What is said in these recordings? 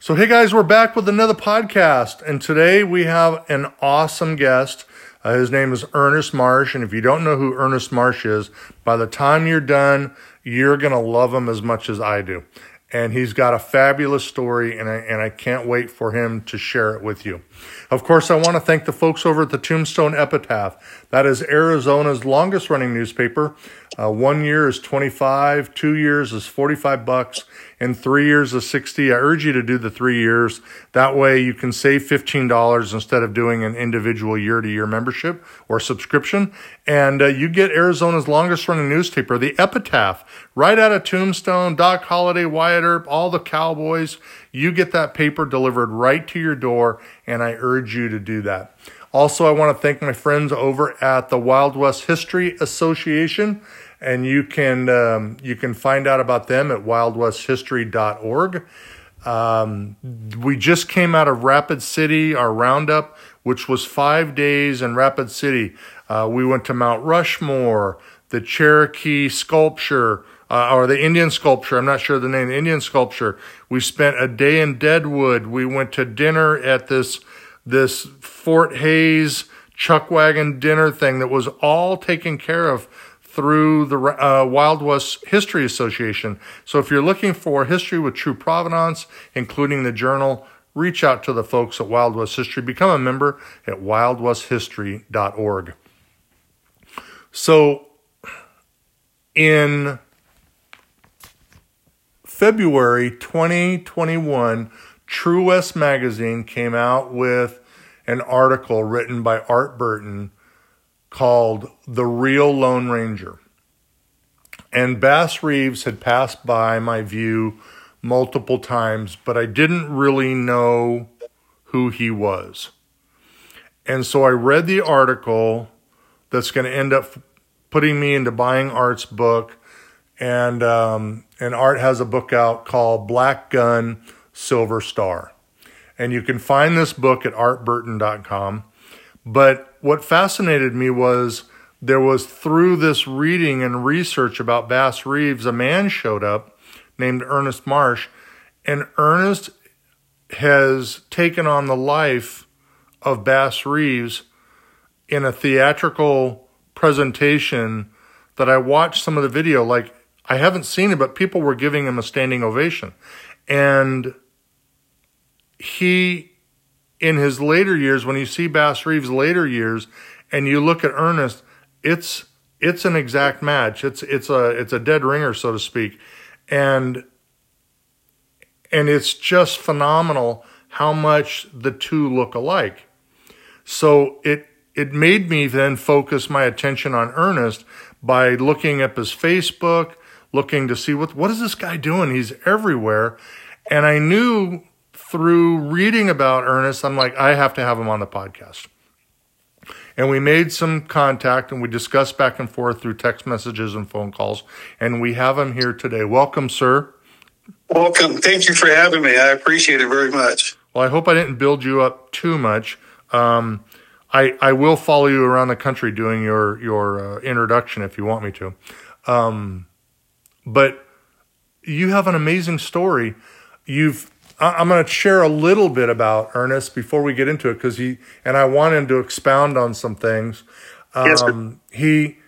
So, hey guys, we're back with another podcast, and today we have an awesome guest. Uh, his name is Ernest Marsh, and if you don't know who Ernest Marsh is, by the time you're done, you're to love him as much as I do. And he's got a fabulous story, and I, and I can't wait for him to share it with you. Of course, I want to thank the folks over at the Tombstone Epitaph. That is Arizona's longest running newspaper. Uh, one year is 25, two years is 45 bucks, and three years is 60. I urge you to do the three years. That way you can save $15 instead of doing an individual year to year membership or subscription. And uh, you get Arizona's longest running newspaper, the Epitaph, right out of Tombstone, Doc Holliday, Wyatt Earp, all the Cowboys. You get that paper delivered right to your door, and I urge you to do that. Also, I want to thank my friends over at the Wild West History Association, and you can um, you can find out about them at wildwesthistory.org. Um, we just came out of Rapid City, our roundup, which was five days in Rapid City. Uh, we went to Mount Rushmore, the Cherokee sculpture, uh, or the Indian sculpture. I'm not sure the name, the Indian sculpture. We spent a day in Deadwood. We went to dinner at this this Fort Hays chuck wagon dinner thing that was all taken care of through the uh, Wild West History Association. So if you're looking for history with true provenance, including the journal, reach out to the folks at Wild West History. Become a member at wildwesthistory.org. So in February 2021, True West Magazine came out with an article written by Art Burton called The Real Lone Ranger. And Bass Reeves had passed by my view multiple times, but I didn't really know who he was. And so I read the article that's going to end up putting me into buying Art's book and um, and Art has a book out called Black Gun Silver Star, and you can find this book at artburton.com. But what fascinated me was there was through this reading and research about Bass Reeves, a man showed up named Ernest Marsh, and Ernest has taken on the life of Bass Reeves in a theatrical presentation that I watched some of the video like I haven't seen it, but people were giving him a standing ovation. And he, in his later years, when you see Bass Reeves' later years, and you look at Ernest, it's it's an exact match. It's it's a it's a dead ringer, so to speak, and and it's just phenomenal how much the two look alike. So it it made me then focus my attention on Ernest by looking up his Facebook, looking to see what what is this guy doing? He's everywhere. And I knew through reading about Ernest, I'm like, I have to have him on the podcast. And we made some contact and we discussed back and forth through text messages and phone calls. And we have him here today. Welcome, sir. Welcome. Thank you for having me. I appreciate it very much. Well, I hope I didn't build you up too much. Um, I, I will follow you around the country doing your your uh, introduction if you want me to. Um, but you have an amazing story. You've I'm going to share a little bit about Ernest before we get into it because he and I want him to expound on some things. Yes, Um, he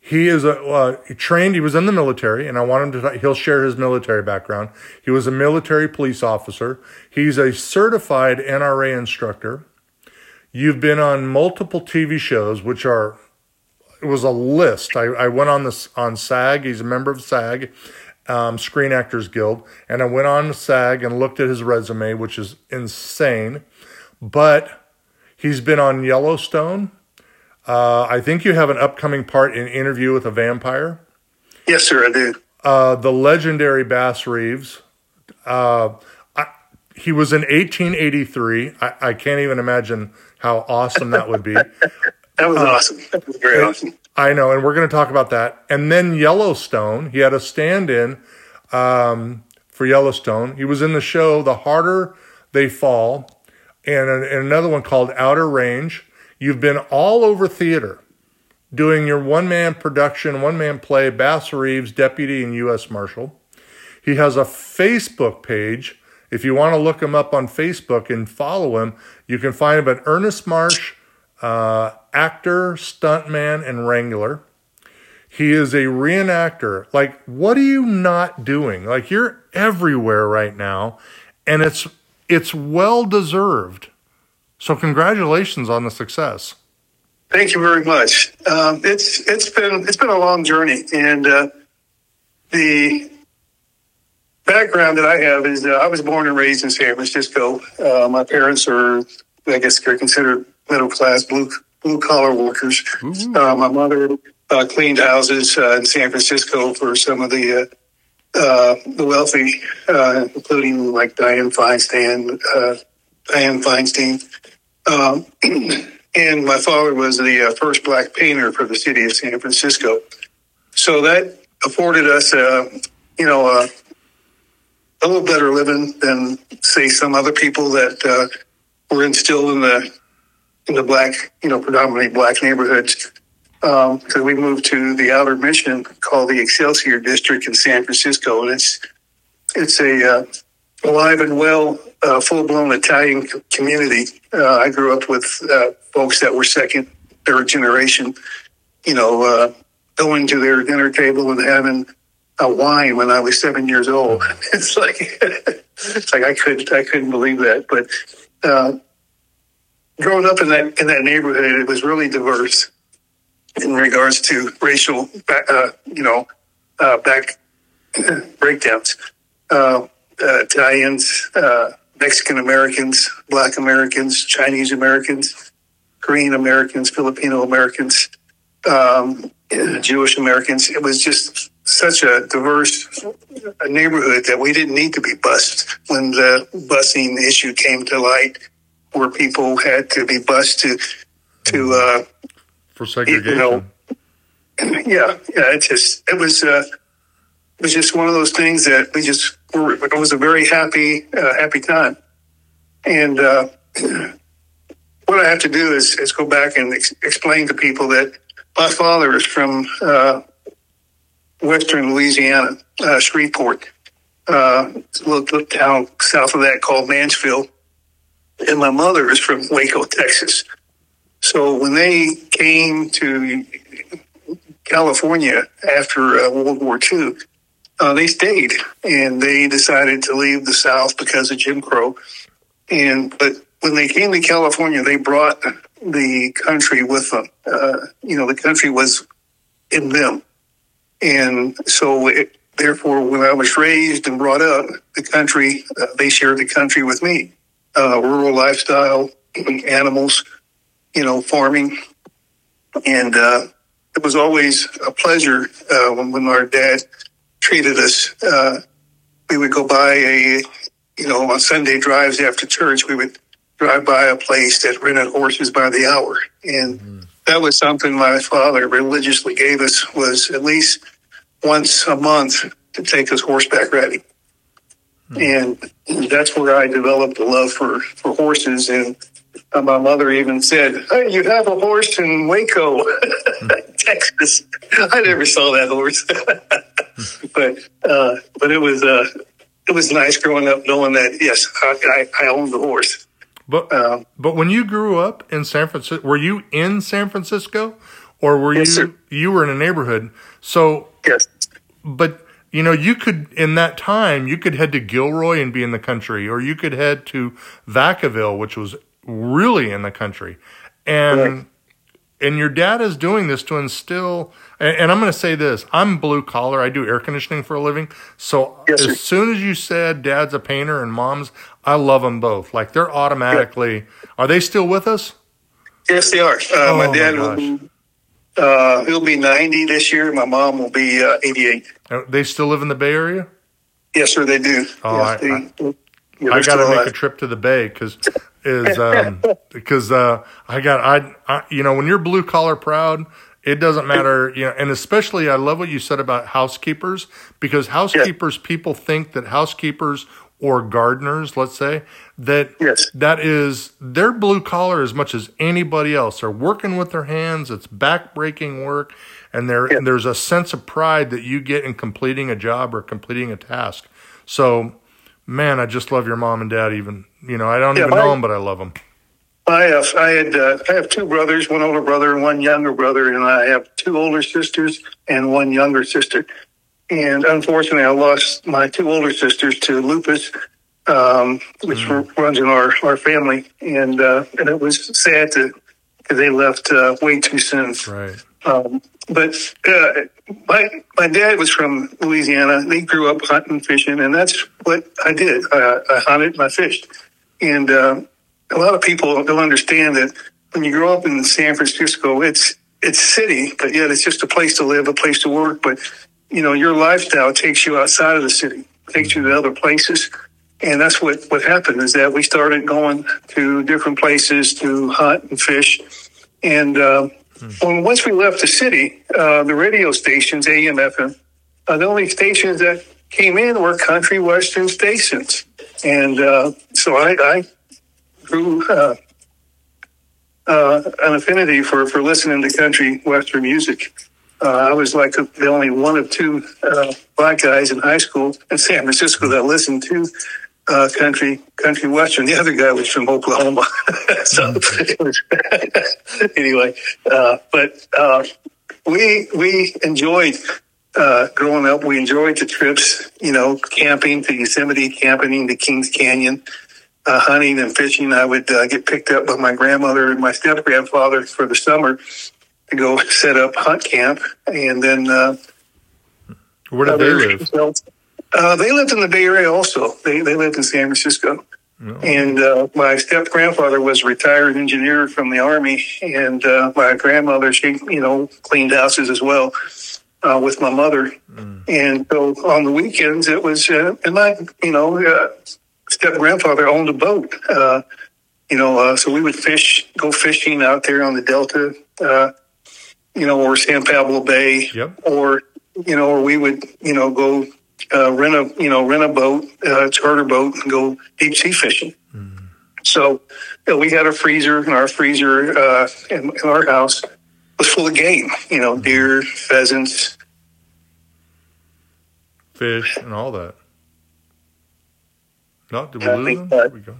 he is a uh, he trained. He was in the military, and I want him to. He'll share his military background. He was a military police officer. He's a certified NRA instructor. You've been on multiple TV shows, which are it was a list. I, I went on this on SAG. He's a member of SAG, um, Screen Actors Guild, and I went on SAG and looked at his resume, which is insane. But he's been on Yellowstone. Uh, I think you have an upcoming part in Interview with a Vampire. yes, sir, I do. Uh, the legendary Bass Reeves. Uh, I, he was in 1883. I, I can't even imagine how awesome that would be. That was awesome. That was very awesome. I know, and we're going to talk about that. And then Yellowstone, he had a stand-in um, for Yellowstone. He was in the show The Harder They Fall, and, and another one called Outer Range. You've been all over theater, doing your one-man production, one-man play. Bass Reeves, deputy and U.S. Marshal. He has a Facebook page, If you want to look him up on Facebook and follow him, you can find him at Ernest Marsh, uh, actor, stuntman, and wrangler. He is a reenactor. Like, what are you not doing? Like, you're everywhere right now, and it's it's well deserved. So, congratulations on the success. Thank you very much. Um, it's it's been it's been a long journey, and uh, the background that I have is uh, I was born and raised in San Francisco. Uh, my parents are, I guess, they're considered middle class blue blue collar workers. Uh, my mother uh, cleaned houses uh, in San Francisco for some of the uh, the wealthy, including like Dianne Feinstein. Dianne Feinstein. Um, and my father was the first black painter for the city of San Francisco. So that afforded us, you know, a little better living than say some other people that uh, were instilled in the in the black, you know, predominantly black neighborhoods. Um, so we moved to the outer mission called the Excelsior District in San Francisco, and it's it's a uh, alive and well, uh, full blown Italian community. Uh, I grew up with uh, folks that were second, third generation. You know, uh, going to their dinner table and having a wine when I was seven years old. It's like it's like I couldn't I couldn't believe that. But uh, growing up in that in that neighborhood, it was really diverse in regards to racial, uh, you know, uh, back breakdowns. Uh, uh, Italians, uh, Mexican Americans, Black Americans, Chinese Americans, Korean Americans, Filipino Americans, um, Jewish Americans. It was just such a diverse neighborhood that we didn't need to be bused when the busing issue came to light, where people had to be bused to to uh, for segregation. You know, yeah, yeah. It just it was uh, it was just one of those things that we just were. It was a very happy uh, happy time, and uh, what I have to do is is go back and ex- explain to people that my father is from uh, western Louisiana, uh, Shreveport. Uh, a little, little town south of that called Mansfield. And my mother is from Waco, Texas. So when they came to California after uh, World War II, uh, they stayed and they decided to leave the South because of Jim Crow. And but when they came to California, they brought the country with them. Uh, you know, the country was in them. And so, it, therefore, when I was raised and brought up, the country, uh, they shared the country with me. Uh, rural lifestyle, animals, you know, farming. And uh, it was always a pleasure uh, when, when our dad treated us. Uh, we would go by a, you know, on Sunday drives after church, we would drive by a place that rented horses by the hour. And mm-hmm. that was something my father religiously gave us was at least once a month to take us horseback riding. Hmm. And that's where I developed a love for, for horses. And uh, my mother even said, hey, you have a horse in Waco, hmm. Texas. I never saw that horse. but, uh, but it was, uh, it was nice growing up knowing that, yes, I, I, I owned the horse. But, um, but when you grew up in San Francisco, were you in San Francisco or were yes, you, sir. you were in a neighborhood? So Yes. But you know, you could in that time you could head to Gilroy and be in the country, or you could head to Vacaville, which was really in the country, and. Right. And your dad is doing this to instill, and, and I'm going to say this I'm blue collar. I do air conditioning for a living. So yes, as soon as you said dad's a painter and mom's, I love them both. Like they're automatically, are they still with us? Yes, they are. Uh, oh, my dad my uh, he'll be 90 this year. My mom will be uh, 88. Uh, they still live in the Bay Area? Yes, sir, they do. Oh, yes, I, they, I, I got to make a trip to the Bay because is um because uh I got I, I you know when you're blue collar proud it doesn't matter you know and especially I love what you said about housekeepers because housekeepers yeah. people think that housekeepers or gardeners, let's say, that yes. that is their blue collar as much as anybody else. They're working with their hands. It's backbreaking work, and there there's a sense of pride that you get in completing a job or completing a task. So man, I just love your mom and dad. Even you know, I don't Yeah, even my- know them, but I love them. I have I had uh, I have two brothers, one older brother and one younger brother, and I have two older sisters and one younger sister. And unfortunately, I lost my two older sisters to lupus, um, which runs in our, our family, and uh, and it was sad to because they left uh, way too soon. Right. Um, but uh, my my dad was from Louisiana. They grew up hunting, and fishing, and that's what I did. I, I hunted and I fished. And uh, a lot of people don't understand that when you grow up in San Francisco, it's it's city, but yet it's just a place to live, a place to work. But you know, your lifestyle takes you outside of the city, takes you to other places. And that's what, what happened is that we started going to different places to hunt and fish. And uh, when, once we left the city, uh, the radio stations, AM, FM, uh, the only stations that came in were country western stations. And uh, so I, I grew uh, uh, an affinity for, for listening to country western music. Uh, I was like the only one of two uh, black guys in high school in San Francisco that listened to uh, country country western. The other guy was from Oklahoma. so was anyway, uh, but uh, we we enjoyed uh, growing up. We enjoyed the trips. You know, camping to Yosemite, camping to Kings Canyon. Uh, hunting and fishing, I would uh, get picked up by my grandmother and my step grandfather for the summer to go set up hunt camp, and then uh, Where did they live? Uh, they lived in the Bay Area also. They they lived in San Francisco. No. And uh, my step grandfather was a retired engineer from the army, and uh, my grandmother, she you know cleaned houses as well uh, with my mother. And so on the weekends, it was uh, and my you know uh, step grandfather owned a boat. Uh, you know, uh, so we would fish, go fishing out there on the Delta, uh, you know, or San Pablo Bay, Yep. or you know, or we would you know go uh, rent a you know rent a boat, uh, charter boat, and go deep sea fishing. So you know, we had a freezer, and our freezer uh, in, in our house was full of game. You know, deer, pheasants. Fish and all that. No, did we lose think them? that- We go.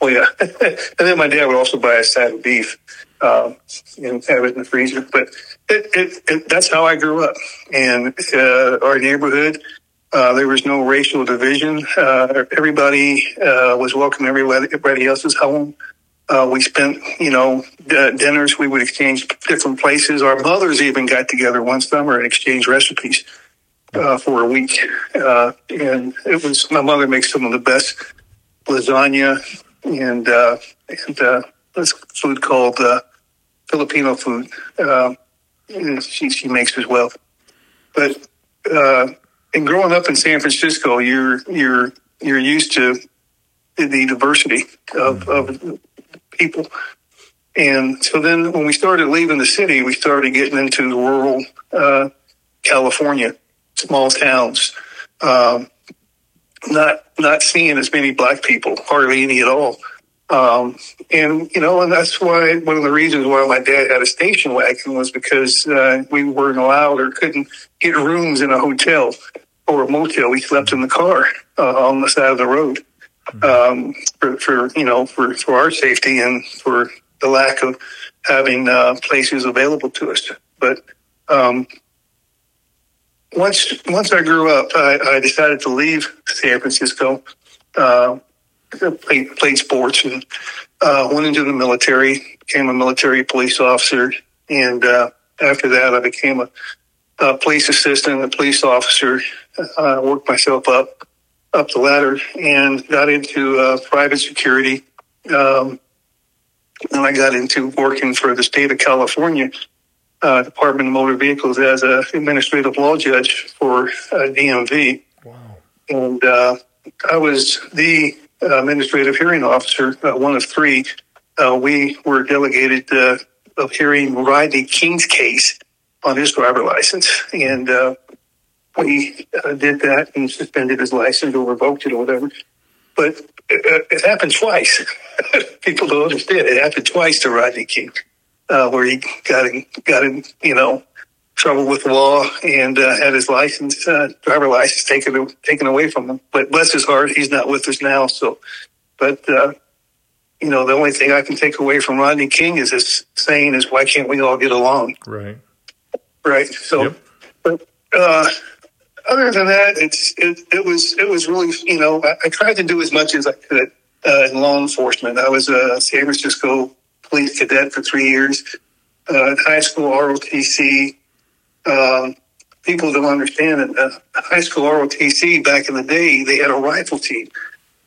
Oh yeah, and then my dad would also buy a side of beef um, and have it in the freezer. But it, it, it, that's how I grew up. And uh, our neighborhood, uh, there was no racial division. Uh, everybody uh, was welcome. Everybody, else's home. Uh, we spent, you know, d- dinners. We would exchange different places. Our mothers even got together one summer and exchanged recipes uh, for a week. Uh, and it was my mother makes some of the best lasagna and uh, and uh, this food called uh, Filipino food. Uh, she she makes as well. But uh, and growing up in San Francisco, you're you're you're used to the diversity of, of people. And so then when we started leaving the city, we started getting into rural uh, California, small towns. Um, not not seeing as many black people, hardly any at all. Um, and you know, and that's why one of the reasons why my dad had a station wagon was because uh, we weren't allowed or couldn't get rooms in a hotel or a motel. We slept in the car uh, on the side of the road um, for, for you know for for our safety and for the lack of having uh, places available to us. But um, once once I grew up, I, I decided to leave San Francisco. Uh, played played sports and uh, went into the military. Became a military police officer, and uh, after that, I became a, a police assistant, a police officer. Uh, worked myself up up the ladder and got into uh, private security. Um, and I got into working for the state of California uh, Department of Motor Vehicles as an administrative law judge for uh, DMV. Wow. And uh, I was the uh, administrative hearing officer, uh, one of three. Uh, we were delegated uh, of hearing Rodney King's case on his driver license. And uh, we uh, did that and suspended his license or revoked it or whatever. But it, it happened twice. People don't understand. It happened twice to Rodney King, uh, where he got in, got in, you know, trouble with the law and uh, had his license, uh, driver license taken taken away from him. But bless his heart, he's not with us now. So, but uh, you know, the only thing I can take away from Rodney King is his saying is, "Why can't we all get along?" Right. Right. So, Yep. but uh, other than that, it's it, it was it was really you know I, I tried to do as much as I could uh, in law enforcement. I was a San Francisco police cadet for three years. Uh, high school ROTC. Um, people don't understand that uh, high school ROTC back in the day they had a rifle team,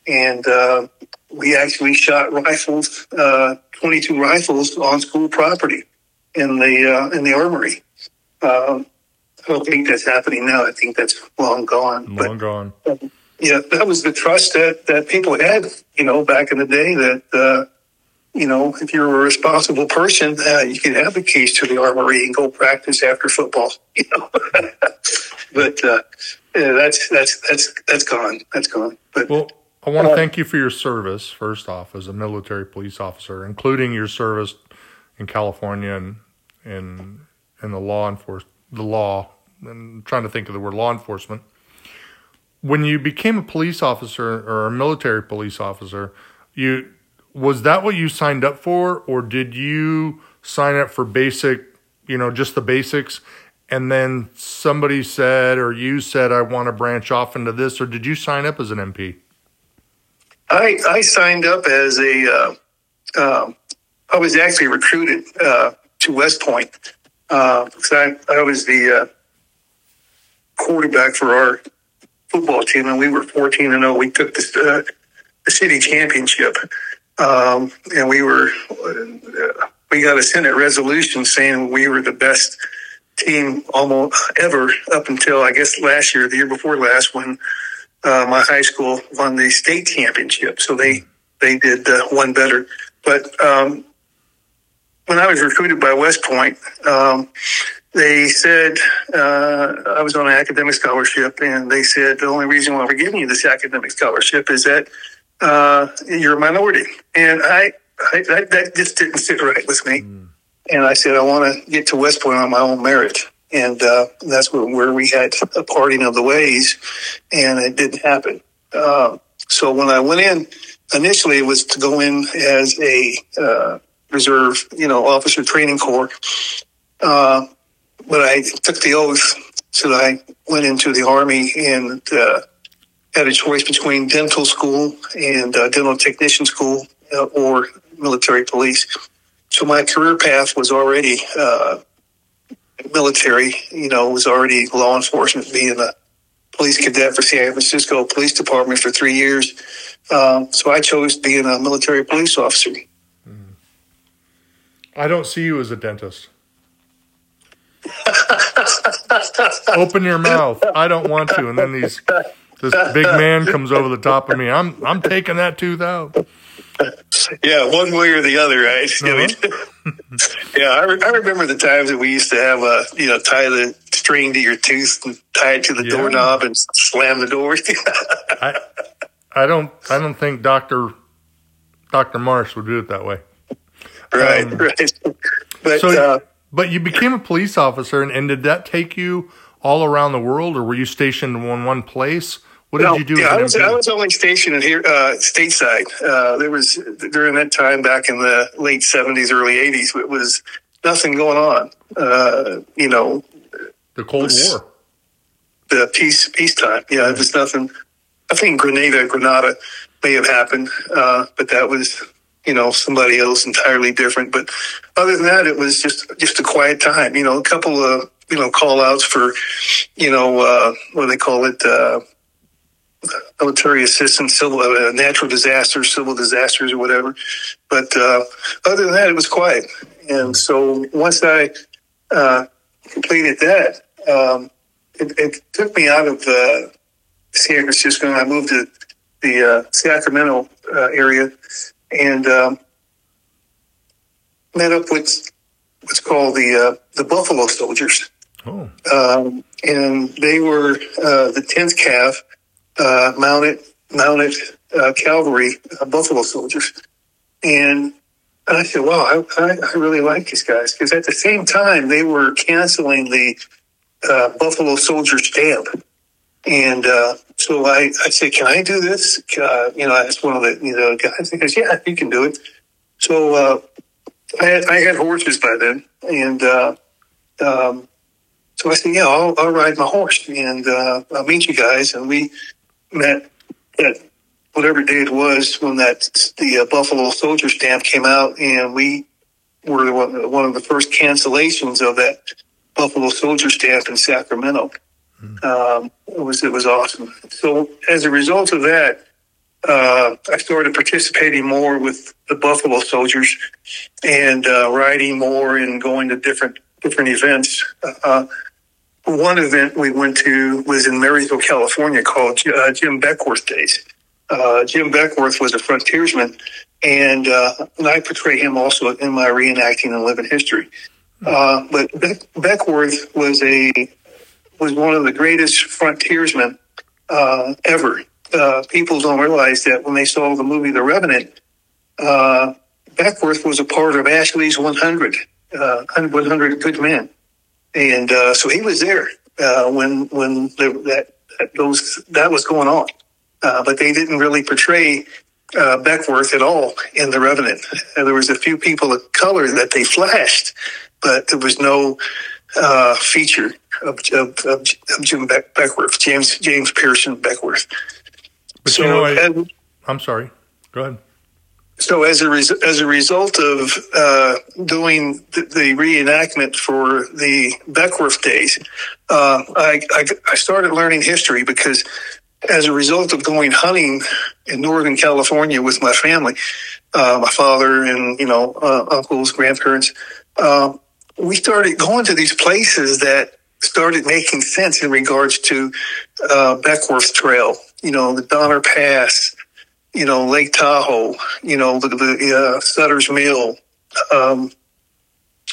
and uh, we actually shot rifles, uh, twenty two rifles on school property in the uh, in the armory. Um, I don't think that's happening now. I think that's long gone. Long gone. But yeah, that was the trust that, that people had, you know, back in the day that, uh, you know, if you're a responsible person, uh, you can have the keys to the armory and go practice after football, you know. but uh, yeah, that's that's that's that's gone. That's gone. But Well, I want to thank you for your service, first off, as a military police officer, including your service in California and in in the law enforcement, the law. I'm trying to think of the word law enforcement. When you became a police officer or a military police officer, you was that what you signed up for, or did you sign up for basic, you know, just the basics? And then somebody said, or you said, I want to branch off into this, or did you sign up as an MP? I I signed up as a. Uh, um, I was actually recruited uh, to West Point uh, because I I was the uh, quarterback for our football team, and we were fourteen and zero. We took the uh, the city championship, um, and we were we got a Senate resolution saying we were the best team almost ever up until I guess last year, the year before last, when uh, my high school won the state championship. So they they did uh, one better. But um, when I was recruited by West Point, um, they said uh, I was on an academic scholarship, and they said the only reason why we're giving you this academic scholarship is that uh, you're a minority. And I, I that, that just didn't sit right with me. And I said I want to get to West Point on my own merit. And uh, that's where, where we had a parting of the ways, and it didn't happen. Uh, so when I went in, initially it was to go in as a uh, reserve, you know, officer training corps. Uh, but I took the oath, so I went into the army and uh, had a choice between dental school and uh, dental technician school uh, or military police. So my career path was already uh, military. You know, was already law enforcement, being a police cadet for San Francisco Police Department for three years. Um, so I chose being a military police officer. I don't see you as a dentist. Open your mouth. I don't want to. And then these this big man comes over the top of me. I'm I'm taking that tooth out. Yeah, one way or the other, right? I mean, yeah, I, re- I remember the times that we used to have a you know tie the string to your tooth and tie it to the Yeah. doorknob and slam the door. I I don't I don't think Doctor Doctor Marsh would do it that way. right, Um, right. But So, uh, but you became a police officer, and, and did that take you all around the world, or were you stationed in one one place? What did no, you do? yeah, I was? I was only stationed in here uh, stateside. Uh, there was during that time back in the late seventies, early eighties. It was nothing going on. Uh, you know, the Cold War. the peace peacetime. Yeah, it was nothing. I think Grenada, Grenada may have happened, uh, but that was you know somebody else entirely different. But other than that, it was just just a quiet time. You know, a couple of you know call outs for you know uh, what do they call it. Military assistance, civil, uh, natural disasters, civil disasters, or whatever. But uh, other than that, it was quiet. And so once I uh, completed that, um, it, it took me out of uh, San Francisco and I moved to the uh, Sacramento uh, area and um, met up with what's called the uh, the Buffalo Soldiers, Oh, um, and they were uh, the tenth Cav uh, mounted mounted uh, cavalry uh, Buffalo Soldiers, and I said, "Wow, I, I, I really like these guys." Because at the same time, they were canceling the uh, Buffalo Soldier stamp, and uh, so I, I said, "Can I do this?" You know, I asked one of the you know guys. He goes, "Yeah, you can do it." So I, had, I had horses by then, and um, so I said, "Yeah, I'll, I'll ride my horse, and I'll meet you guys." And we met at whatever day it was when that the uh, Buffalo Soldier stamp came out, and we were one, one of the first cancellations of that Buffalo Soldier stamp in Sacramento. Um, it was it was awesome. So as a result of that, uh, I started participating more with the Buffalo Soldiers and uh, riding more and going to different different events. One event we went to was in Marysville, California, called uh, Jim Beckwourth Days. Uh, Jim Beckwourth was a frontiersman, and, uh, and I portray him also in my reenacting and living history. Uh, but Beck- Beckwourth was a was one of the greatest frontiersmen uh, ever. People don't realize that when they saw the movie The Revenant, Beckwourth was a part of Ashley's 100, uh, 100 Good Men, and uh, so he was there uh, when when the, that that those that was going on. Uh, but they didn't really portray uh, Beckwourth at all in The Revenant. And there was a few people of color that they flashed, but there was no uh, feature of, of, of, of Jim Beck, Beckwourth, James James Pierson Beckwourth. But So, you know, I, I'm sorry. Go ahead. So as a res- as a result of uh, doing the, the reenactment for the Beckwourth days, uh, I, I I started learning history because as a result of going hunting in Northern California with my family, uh, my father and you know uh, uncles, grandparents, uh, we started going to these places that started making sense in regards to uh, Beckwourth Trail. You know, the Donner Pass you know, Lake Tahoe, you know, the, the uh, Sutter's Mill, um,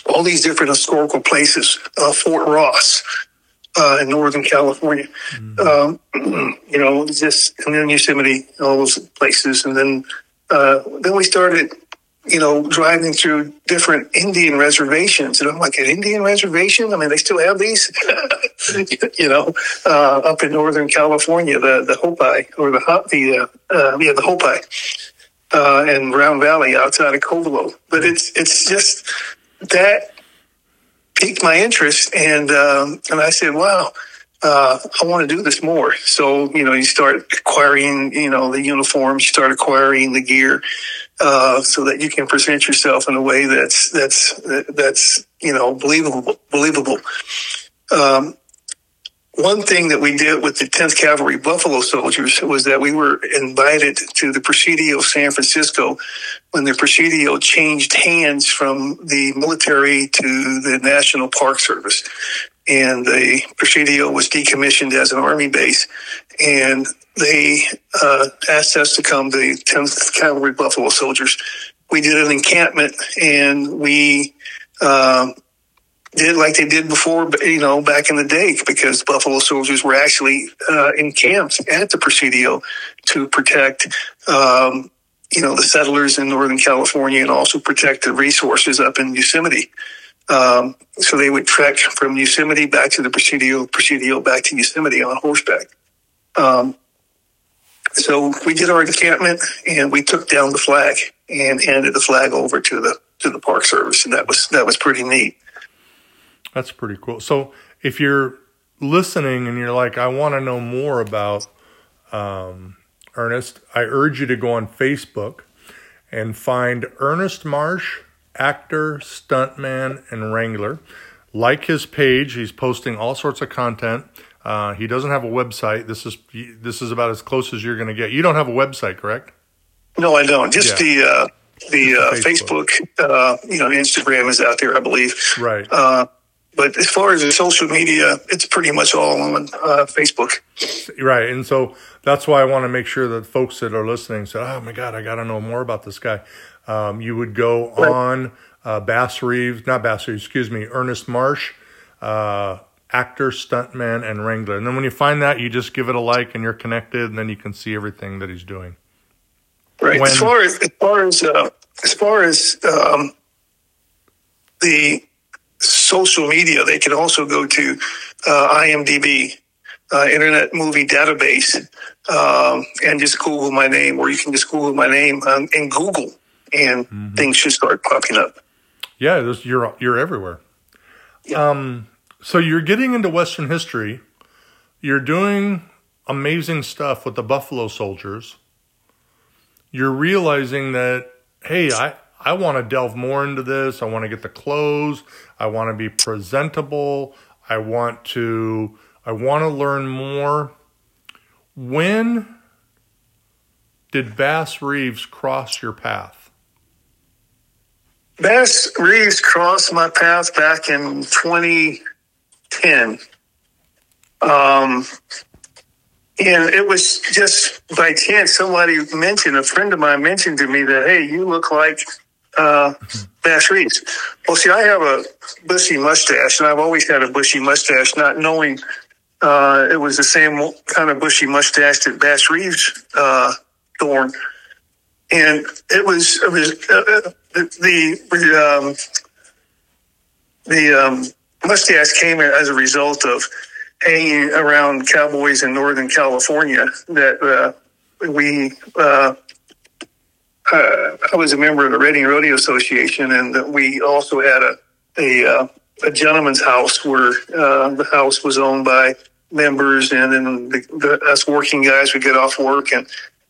all these different historical places, uh, Fort Ross uh, in Northern California, um, you know, just and then Yosemite, all those places, and then uh, then we started, you know, driving through different Indian reservations, and I'm like, an Indian reservation? I mean, they still have these, you know, uh, up in Northern California, the the Hopi or the the uh, uh, yeah the Hopi uh, and Round Valley outside of Covelo. But it's it's just that piqued my interest, and um, and I said, wow. Uh, I want to do this more. So, you know, you start acquiring, you know, the uniforms, you start acquiring the gear, uh, so that you can present yourself in a way that's, that's, that's, you know, believable, believable. Um, one thing that we did with the 10th Cavalry Buffalo Soldiers was that we were invited to the Presidio of San Francisco when the Presidio changed hands from the military to the National Park Service. And the Presidio was decommissioned as an army base. And they uh, asked us to come, the 10th Cavalry Buffalo Soldiers. We did an encampment and we um, did like they did before, you know, back in the day, because Buffalo soldiers were actually uh, encamped at the Presidio to protect, um, you know, the settlers in Northern California and also protect the resources up in Yosemite. Um, so they would trek from Yosemite back to the Presidio, Presidio back to Yosemite on horseback. Um, so we did our encampment and we took down the flag and handed the flag over to the to the Park Service, and that was that was pretty neat. That's pretty cool. So if you're listening and you're like, I want to know more about um, Ernest, I urge you to go on Facebook and find Ernest Marsh, actor, stuntman, and wrangler. Like his page, he's posting all sorts of content. Uh, he doesn't have a website. This is this is about as close as you're going to get. You don't have a website, correct? No, I don't. Just Yeah. the uh, the uh, Just Facebook. Uh, you know, Instagram is out there, I believe. Right. Uh, but as far as the social media, it's pretty much all on uh, Facebook. Right. And so that's why I want to make sure that folks that are listening said, oh my God, I got to know more about this guy. Um, you would go Right. on uh, Bass Reeves, not Bass Reeves, excuse me, Ernest Marsh, uh, actor, stuntman, and wrangler. And then when you find that, you just give it a like and you're connected, and then you can see everything that he's doing. Right. When- as far as as far as uh, as far as um, the social media, they can also go to uh, IMDb, uh, Internet Movie Database, um, and just Google my name, or you can just Google my name um, in Google, and mm-hmm. things just start popping up. Yeah, you're you're everywhere. Yeah. Um, so you're getting into Western history. You're doing amazing stuff with the Buffalo Soldiers. You're realizing that hey, I I want to delve more into this. I want to get the clothes. I want to be presentable. I want to I want to learn more. When did Bass Reeves cross your path? Bass Reeves crossed my path back in 2010. Um, and it was just by chance somebody mentioned, a friend of mine mentioned to me that, hey, you look like uh, Bass Reeves. Well, see, I have a bushy mustache, and I've always had a bushy mustache, not knowing uh, it was the same kind of bushy mustache that Bass Reeves uh, thorn. And it was it was uh, the the um, the um, mustache came as a result of hanging around cowboys in Northern California that uh, we uh, uh, I was a member of the Redding Rodeo Association, and we also had a a, uh, a gentleman's house where uh, the house was owned by members, and then the, the, us working guys would get off work and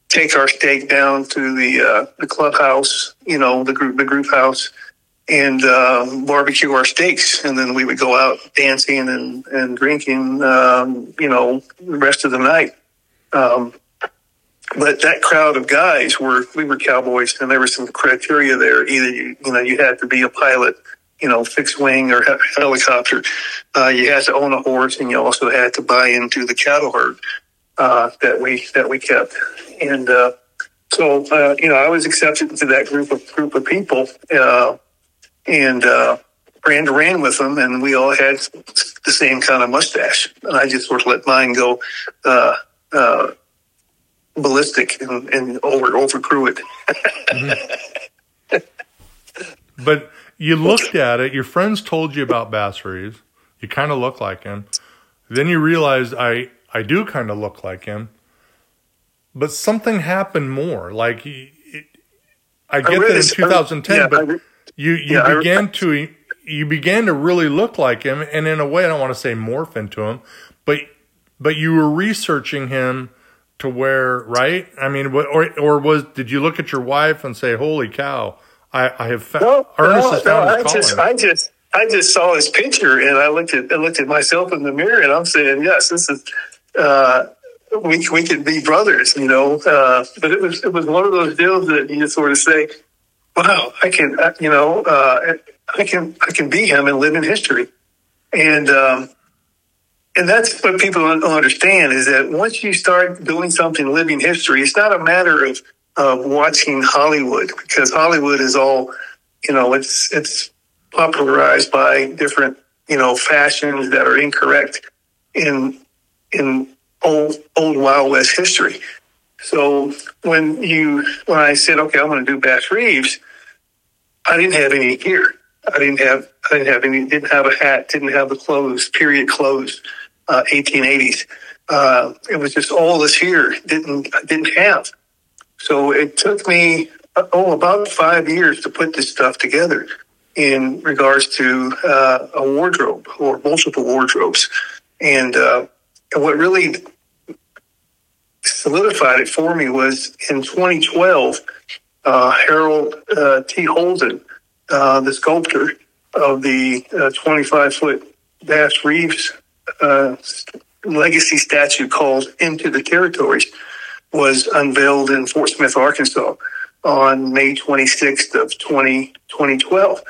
take our steak down to the uh, the clubhouse, you know, the group the group house, and uh, barbecue our steaks, and then we would go out dancing and and drinking, um, you know, the rest of the night. Um, but that crowd of guys were we were cowboys, and there was some criteria there. Either you you know you had to be a pilot, you know, fixed wing or helicopter. Uh, you had to own a horse, and you also had to buy into the cattle herd uh, that we that we kept. And uh, so uh, you know, I was accepted into that group of group of people, uh, and uh, ran with them, and we all had the same kind of mustache. And I just sort of let mine go ballistic and, and over overcrew it. mm-hmm. but you looked at it. Your friends told you about Bass Reeves. You kind of look like him. Then you realized I I do kind of look like him. But something happened more. Like it, I get I that in 2010, yeah, but re- you you yeah, began re- to you began to really look like him, and in a way, I don't want to say morph into him, but but you were researching him to where right? I mean, or or was did you look at your wife and say, "Holy cow, I, I have found no, Ernest no, no, I just I just I just saw his picture and I looked at I looked at myself in the mirror and I'm saying, yes, this is. Uh, we we could be brothers, you know. Uh, but it was it was one of those deals that you just sort of say, "Wow, I can, you know, uh, I can I can be him and live in history." And um, and that's what people don't understand is that once you start doing something living history, it's not a matter of of watching Hollywood because Hollywood is all, you know, it's it's popularized by different, you know, fashions that are incorrect in in old old Wild West history. So when you when I said, okay, I'm going to do Bass Reeves, I didn't have any gear. I didn't have I didn't have any didn't have a hat, didn't have the clothes, period clothes uh, 1880s. Uh, it was just all this here didn't didn't have. So it took me oh about five years to put this stuff together in regards to uh, a wardrobe or multiple wardrobes, and, uh, and what really solidified it for me was in 2012. Uh, Harold uh, T. Holden, the sculptor of the 25 foot Bass Reeves uh, legacy statue called Into the Territories was unveiled in Fort Smith, Arkansas on May 26th of 20, 2012.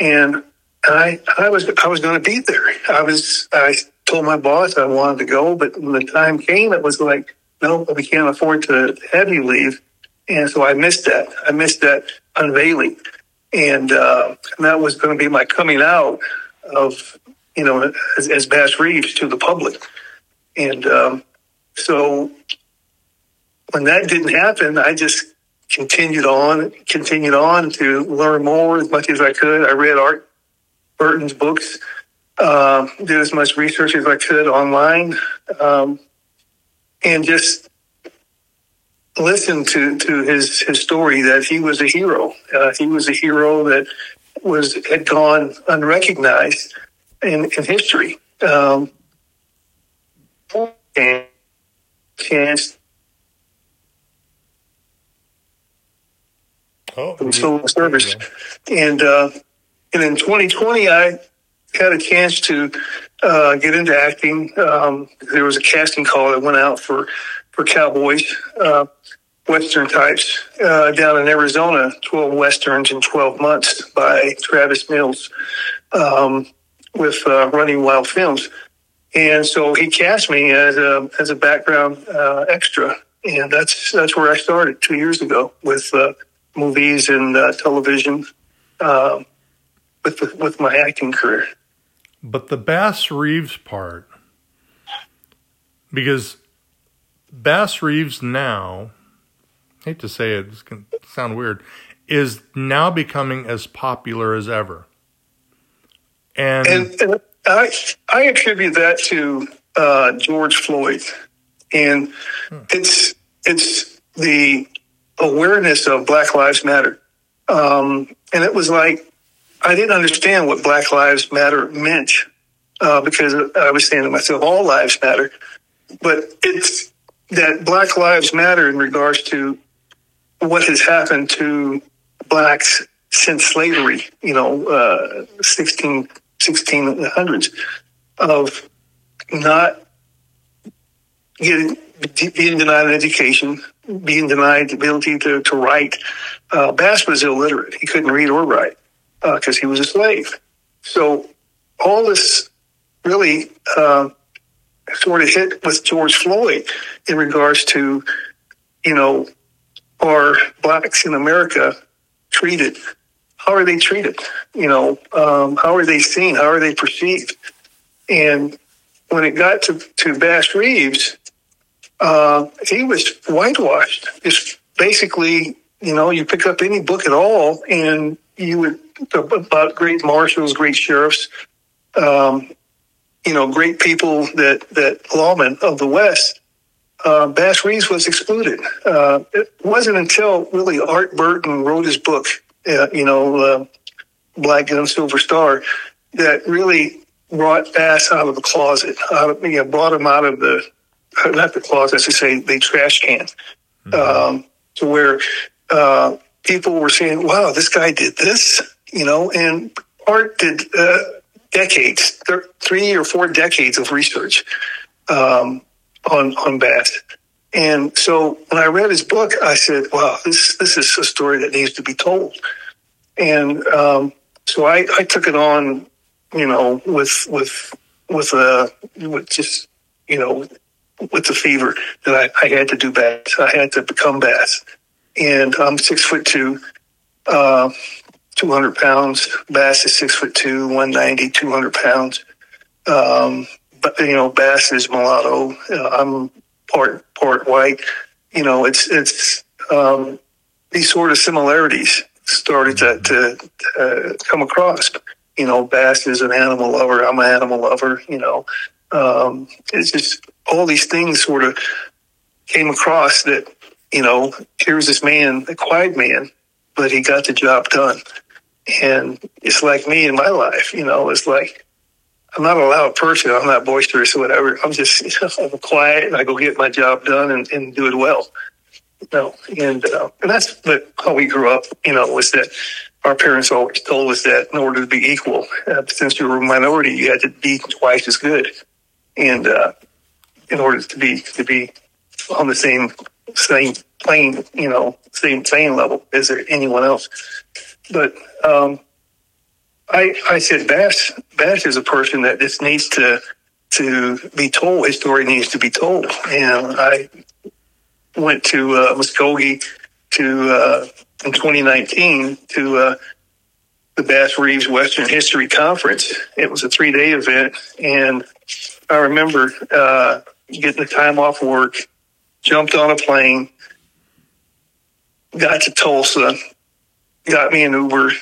And I, I was, I was going to be there. I was, I told my boss I wanted to go, but when the time came, it was like, no, we can't afford to have you leave. And so I missed that. I missed that unveiling. And, uh, and that was going to be my coming out of you know, as, as Bass Reeves to the public. And um, so when that didn't happen, I just continued on, continued on to learn more as much as I could. I read Art Burton's books, uh, did as much research as I could online, um, and just listened to, to his, his story that he was a hero. Uh, he was a hero that was had gone unrecognized in, in history. Um, and chance Oh, civil service. And uh, and in 2020, I had a chance to uh, get into acting. Um, there was a casting call that went out for for cowboys, uh, western types, uh, down in Arizona. 12 westerns in 12 months by Travis Mills um, with uh, Running Wild Films. And so he cast me as a as a background uh, extra, and that's that's where I started two years ago with uh, movies and television uh, with with my acting career. But the Bass Reeves part, because Bass Reeves now, I hate to say it, it's going to sound weird, is now becoming as popular as ever. And, And, and I I attribute that to uh, George Floyd, and it's it's the awareness of Black Lives Matter, um, and it was like I didn't understand what Black Lives Matter meant uh, because I was saying to myself, all lives matter, but it's that Black Lives Matter in regards to what has happened to blacks since slavery, you know, uh, 16, 1600s, of not getting, being denied an education, being denied the ability to, to write. Uh, Bass was illiterate. He couldn't read or write because he was a slave. So all this really uh, sort of hit with George Floyd in regards to, you know, are blacks in America treated? How are they treated? You know, um, how are they seen? How are they perceived? And when it got to, to Bass Reeves, uh, he was whitewashed. It's basically, you know, you pick up any book at all and you would about great marshals, great sheriffs, um, you know, great people that, that lawmen of the West uh, Bass Reeves was excluded. Uh, it wasn't until really Art Burton wrote his book, uh, you know, uh, Black Gun Silver Star, that really brought Bass out of the closet, out of, you know, brought him out of the, not the closet, as I say, the trash can, mm-hmm. um, to where uh, people were saying, wow, this guy did this, you know, and Art did uh, decades, th- three or four decades of research. Um, on on Bass. And so when I read his book, I said, "Wow, this this is a story that needs to be told." And um, so I, I took it on, you know, with with with a uh, with just you know with the fever that I, I had to do Bass. I had to become Bass, and I'm six foot two. Uh, 200 pounds. Bass is six foot two, 190, 200 pounds. Um, but you know, Bass is mulatto. Uh, I'm part part white. You know, it's it's um, these sort of similarities started to, to come across. You know, Bass is an animal lover. I'm an animal lover. You know, um, it's just all these things sort of came across that. You know, here's this man, a quiet man, but he got the job done. And it's like me in my life. You know, it's like I'm not a loud person. I'm not boisterous or whatever. I'm just you know, I'm quiet and I go get my job done and, and do it well. You know, and uh, and that's but how we grew up. You know, was that our parents always told us that in order to be equal, uh, since you were a minority, you had to be twice as good, and uh, in order to be to be on the same same plane, you know, same same level as there anyone else. But um, I, I said Bass Bass is a person that just needs to to be told. His story needs to be told. And I went to uh, Muskogee to uh, in 2019 to uh, the Bass Reeves Western History Conference. It was a three day event, and I remember uh, getting the time off work, jumped on a plane, got to Tulsa, got me an Uber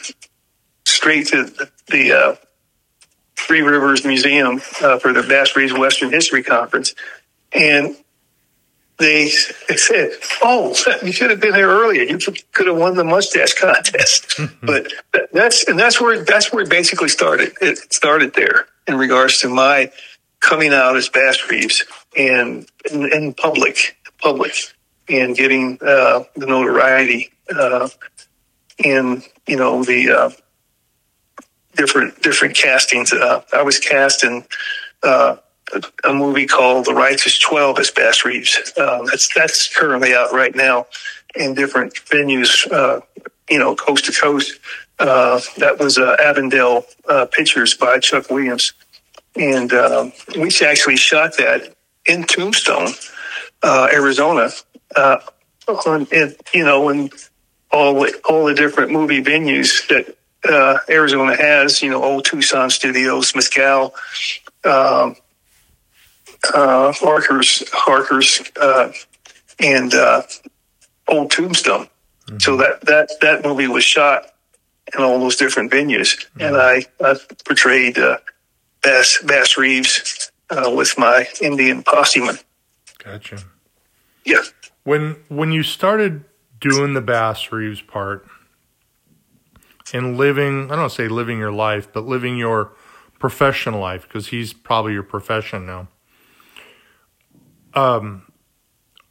straight to the uh, Three Rivers Museum uh, for the Bass Reeves Western History Conference, and they said, "Oh, you should have been there earlier. You could have won the mustache contest." but that's and that's where that's where it basically started. It started there in regards to my coming out as Bass Reeves and in, in public, public, and getting uh, the notoriety uh, and you know the uh, different different castings. Uh, I was cast in uh, a movie called The Righteous Twelve as Bass Reeves. Uh, that's that's currently out right now in different venues. Uh, you know, coast to coast. That was Avondale Pictures by Chuck Williams, and um, we actually shot that in Tombstone, uh, Arizona. Uh, on, you know, and all all the different movie venues that uh, Arizona has, you know, old Tucson Studios, Mescal, um, uh, Harker's, Harker's, uh, and uh, Old Tombstone. Mm-hmm. So that that that movie was shot in all those different venues, mm-hmm. and I, I portrayed uh, Bass Bass Reeves uh, with my Indian posse man. Gotcha. Yes. When when you started doing the Bass Reeves part and living, I don't say living your life, but living your professional life because he's probably your profession now. Um,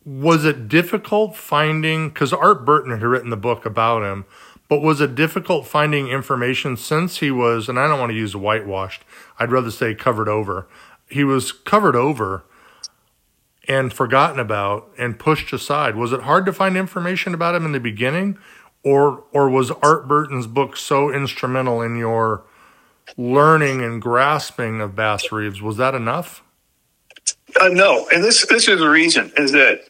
was it difficult finding because Art Burton had written the book about him, but was it difficult finding information since he was, and I don't want to use whitewashed, I'd rather say covered over. He was covered over and forgotten about and pushed aside. Was it hard to find information about him in the beginning? Or, or was Art Burton's book so instrumental in your learning and grasping of Bass Reeves? Was that enough? Uh, no, and this this is the reason is that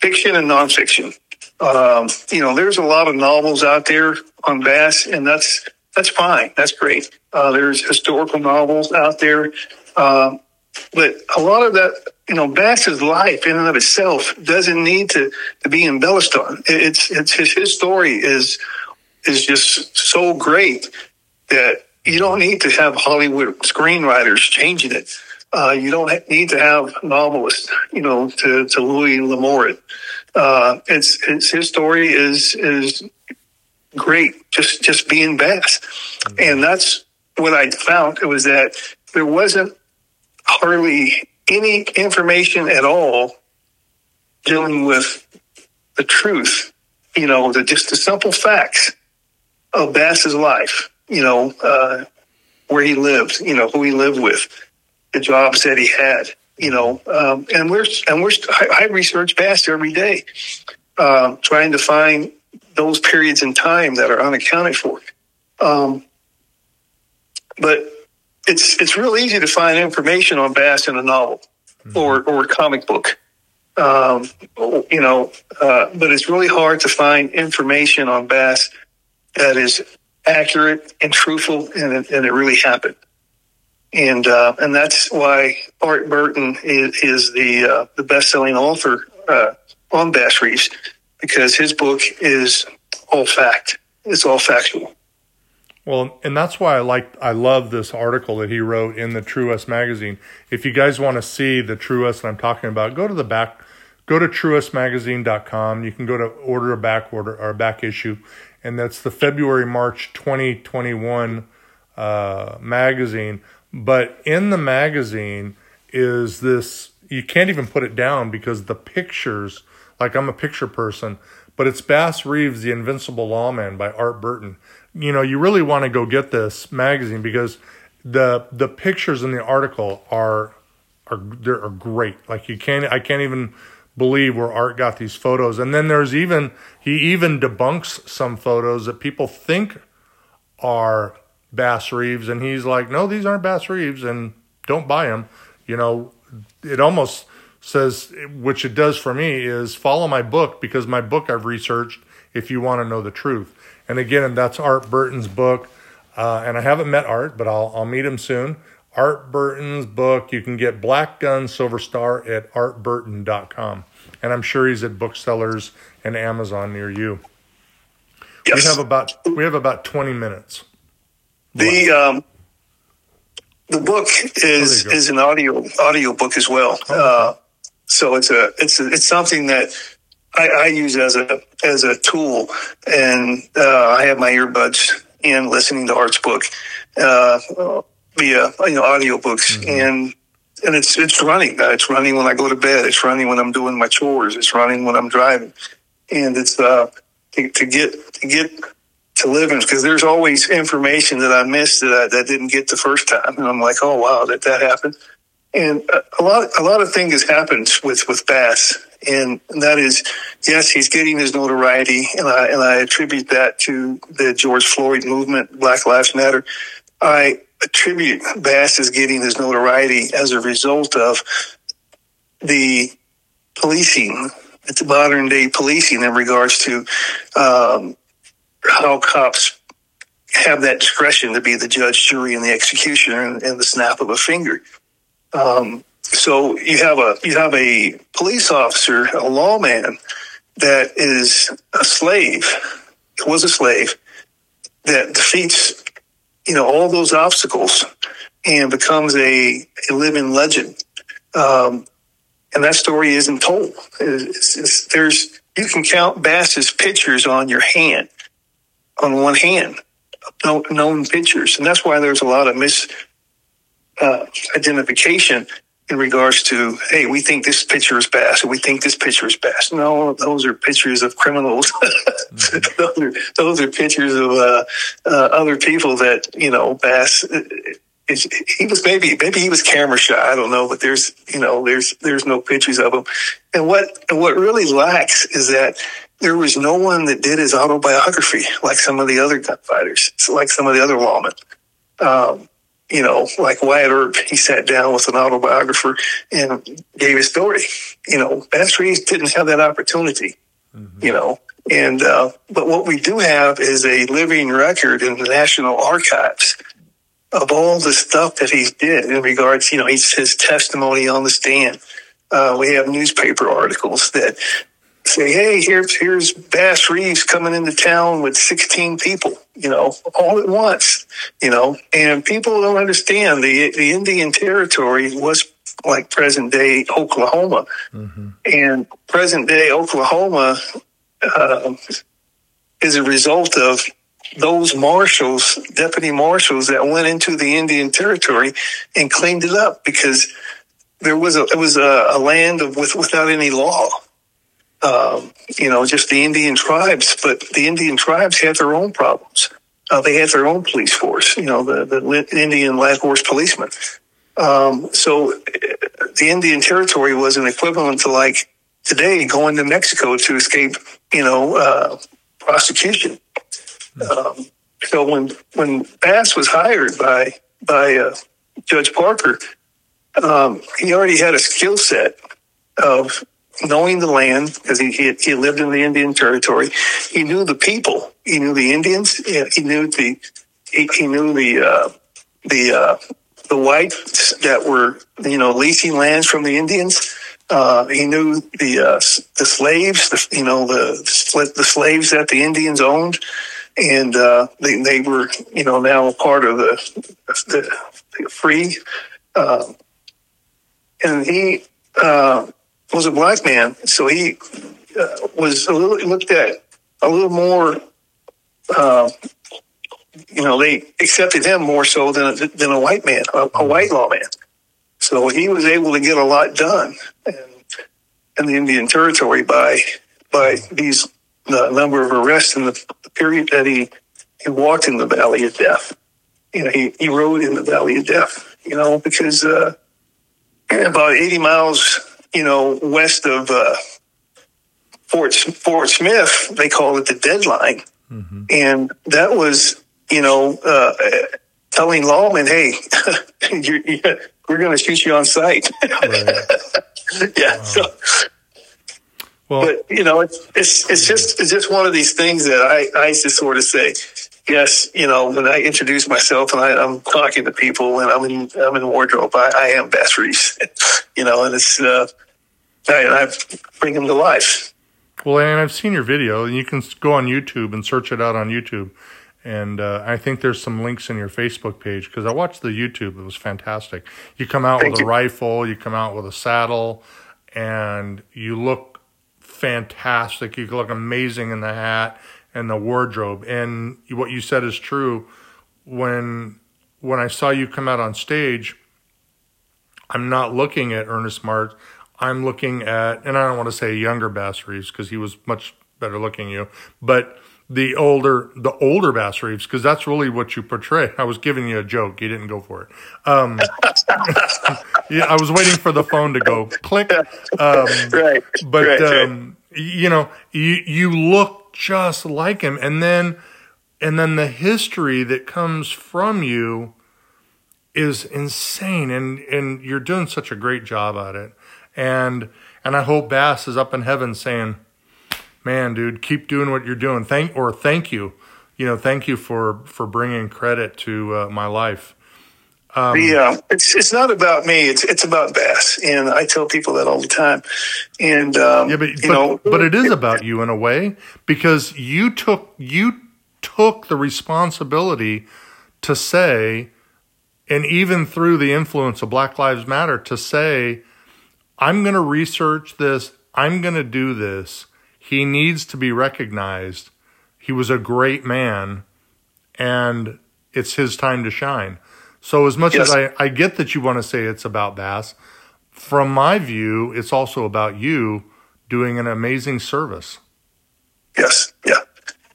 fiction and nonfiction. Um, you know, there's a lot of novels out there on Bass, and that's that's fine. That's great. Uh, there's historical novels out there, um, but a lot of that, you know, Bass's life in and of itself doesn't need to, to be embellished on. It's it's his his story is is just so great that you don't need to have Hollywood screenwriters changing it. Uh, you don't need to have novelists, you know, to, to Louis L'Amour it. Uh, it's, it's his story is is great. Just just being Bass, mm-hmm. and that's what I found. It was that there wasn't hardly any information at all dealing with the truth. You know, the just the simple facts of Bass's life. You know, uh, where he lived. You know, who he lived with the jobs that he had. You know, um, and we're and we're I, I research Bass every day, uh, trying to find those periods in time that are unaccounted for. Um, but it's it's real easy to find information on Bass in a novel mm-hmm. or or a comic book. Um, you know, uh, but it's really hard to find information on Bass that is accurate and truthful, and it, and it really happened and uh, and that's why Art Burton is, is the uh, the best selling author uh, on Bass Reeves because his book is all fact. It's all factual. Well, and that's why I like I love this article that he wrote in the True magazine. If you guys want to see the True that I'm talking about, go to the back go to truewestmagazine.com. You can go to order a back order or back issue and that's the February March 2021 uh, magazine but in the magazine is this, you can't even put it down because the pictures, like I'm a picture person, but it's Bass Reeves, The Invincible Lawman by Art Burton. You know, you really want to go get this magazine because the the pictures in the article are are they are great. Like you can't I can't even believe where Art got these photos. And then there's even he even debunks some photos that people think are Bass Reeves, and he's like, no, these aren't Bass Reeves, and don't buy them. You know, it almost says, which it does for me, is follow my book because my book I've researched if you want to know the truth. And again, that's Art Burton's book. Uh, and I haven't met Art, but I'll, I'll meet him soon. Art Burton's book. You can get Black Gun Silver Star at artburton.com. And I'm sure he's at booksellers and Amazon near you. Yes. We have about we have about twenty minutes. The um, the book is Oh, you go. is an audio audio book as well. Uh, so it's a it's a, it's something that I, I use as a as a tool, and uh, I have my earbuds in listening to Art's book uh, via you know audiobooks and. And it's it's running. Uh, It's running when I go to bed. It's running when I'm doing my chores. It's running when I'm driving, and it's uh, to, to get to get to living because there's always information that I missed that I that didn't get the first time, and I'm like, oh wow, that that happened. And a- a lot a lot of things happened with with Bass, and that is yes, he's getting his notoriety, and I and I attribute that to the George Floyd movement, Black Lives Matter. I attribute Bass is getting his notoriety as a result of the policing, the modern day policing in regards to um, how cops have that discretion to be the judge, jury, and the executioner, in, and the snap of a finger. Um, so you have a you have a police officer, a lawman that is a slave, was a slave, that defeats you know all those obstacles and becomes a, a living legend. Um, and that story isn't told. It's, it's, there's you can count Bass's pictures on your hand, on one hand, known, known pictures, and that's why there's a lot of mis uh, in regards to, hey, we think this picture is and we think this picture is Bass. No, those are pictures of criminals. those are those are pictures of uh, uh, other people that you know Bass. uh, Is, he was maybe maybe he was camera shy. I don't know, but there's you know there's there's no pictures of him. And what and what really lacks is that there was no one that did his autobiography like some of the other gunfighters, like some of the other lawmen. Um, you know, like Wyatt Earp, he sat down with an autobiographer and gave his story. You know, Bass Reeves didn't have that opportunity. You know, and uh, but what we do have is a living record in the National Archives of all the stuff that he did in regards, you know, he's, his testimony on the stand. Uh, we have newspaper articles that say, "Hey, here's here's Bass Reeves coming into town with 16 people, you know, all at once, you know." And people don't understand the the Indian Territory was like present day Oklahoma, and present day Oklahoma uh, is a result of those marshals, deputy marshals that went into the Indian Territory and cleaned it up because there was a it was a, a land of, with without any law. Um, you know, just the Indian tribes, but the Indian tribes had their own problems. Uh, they had their own police force. You know, the the Indian Lighthorse policemen. Um, so uh, the Indian Territory was an equivalent to like today going to Mexico to escape, you know, uh, prosecution. Um, so when when Bass was hired by by uh, Judge Parker, um, he already had a skill set of knowing the land because he, he he lived in the Indian Territory. He knew the people. He knew the Indians. He knew the he, he knew the uh, the uh, the whites that were you know leasing lands from the Indians. Uh, he knew the uh, the slaves, the, you know the the slaves that the Indians owned, and uh, they they were you know now a part of the the, the free. Uh, and he uh, was a black man, so he uh, was a little looked at a little more. Uh, you know, they accepted him more so than a, than a white man, a, a white lawman. So he was able to get a lot done in, in the Indian Territory by by these the number of arrests in the, the period that he he walked in the Valley of Death. You know, he, he rode in the Valley of Death. You know, because uh, about eighty miles, you know, west of uh, Fort Fort Smith, they call it the deadline, and that was you know uh, telling lawmen, hey, you're, you're, we're going to shoot you on sight. yeah. So, Well, but you know, it's it's it's just it's just one of these things that I I just sort of say. Yes, you know, when I introduce myself and I, I'm talking to people and I'm in I'm in wardrobe, I, I am Bass Reeves, you know, and it's uh, I, I bring them to life. Well, and I've seen your video, and you can go on YouTube and search it out on YouTube. And uh, I think there's some links in your Facebook page because I watched the YouTube. It was fantastic. You come out Thank with you. a rifle, you come out with a saddle, and you look fantastic. You look amazing in the hat and the wardrobe. And what you said is true. When when I saw you come out on stage, I'm not looking at Ernest Marsh. I'm looking at, and I don't want to say younger Bass Reeves because he was much better looking you, but the older, the older Bass Reeves because that's really what you portray. I was giving you a joke. You didn't go for it. Um, yeah, I was waiting for the phone to go click. Um, Right. but right, right. um, you know, you you look just like him, and then and then the history that comes from you is insane, and and you're doing such a great job at it, and and I hope Bass is up in heaven saying, "Man, dude, keep doing what you're doing." Thank or thank you, you know, thank you for for bringing credit to uh, my life. The uh, it's it's not about me. It's it's about Bass, and I tell people that all the time. And um, Yeah, but you but, know, but it is about you in a way because you took you took the responsibility to say, and even through the influence of Black Lives Matter, to say, I'm going to research this. I'm going to do this. He needs to be recognized. He was a great man, and it's his time to shine. So, as much as I, I get that you want to say it's about Bass, from my view, it's also about you doing an amazing service. Yes, yeah,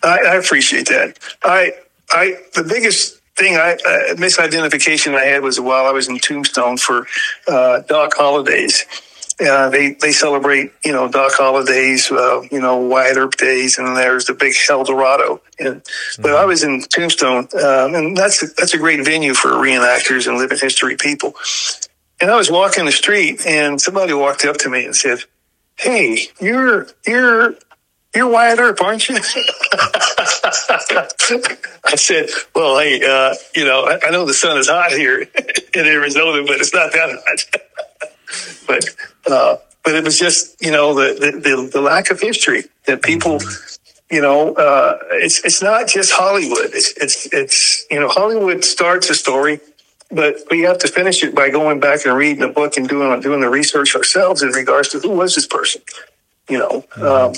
I, I appreciate that. I, I, the biggest thing I uh, misidentification I had was while I was in Tombstone for uh, Doc Holliday's. Uh, they they celebrate you know Doc Holliday's, uh, you know Wyatt Earp days, and there's the big Helldorado. And but I was in Tombstone, um, and that's that's a great venue for reenactors and living history people. And I was walking the street, and somebody walked up to me and said, "Hey, you're you're you're Wyatt Earp, aren't you? I said, well, hey, uh, you know, I, I know the sun is hot here in Arizona, but it's not that hot. but, uh, but it was just, you know, the, the, the, lack of history that people, you know, uh, it's, it's not just Hollywood. It's, it's, it's, you know, Hollywood starts a story, but we have to finish it by going back and reading the book and doing, doing the research ourselves in regards to who was this person, you know, um,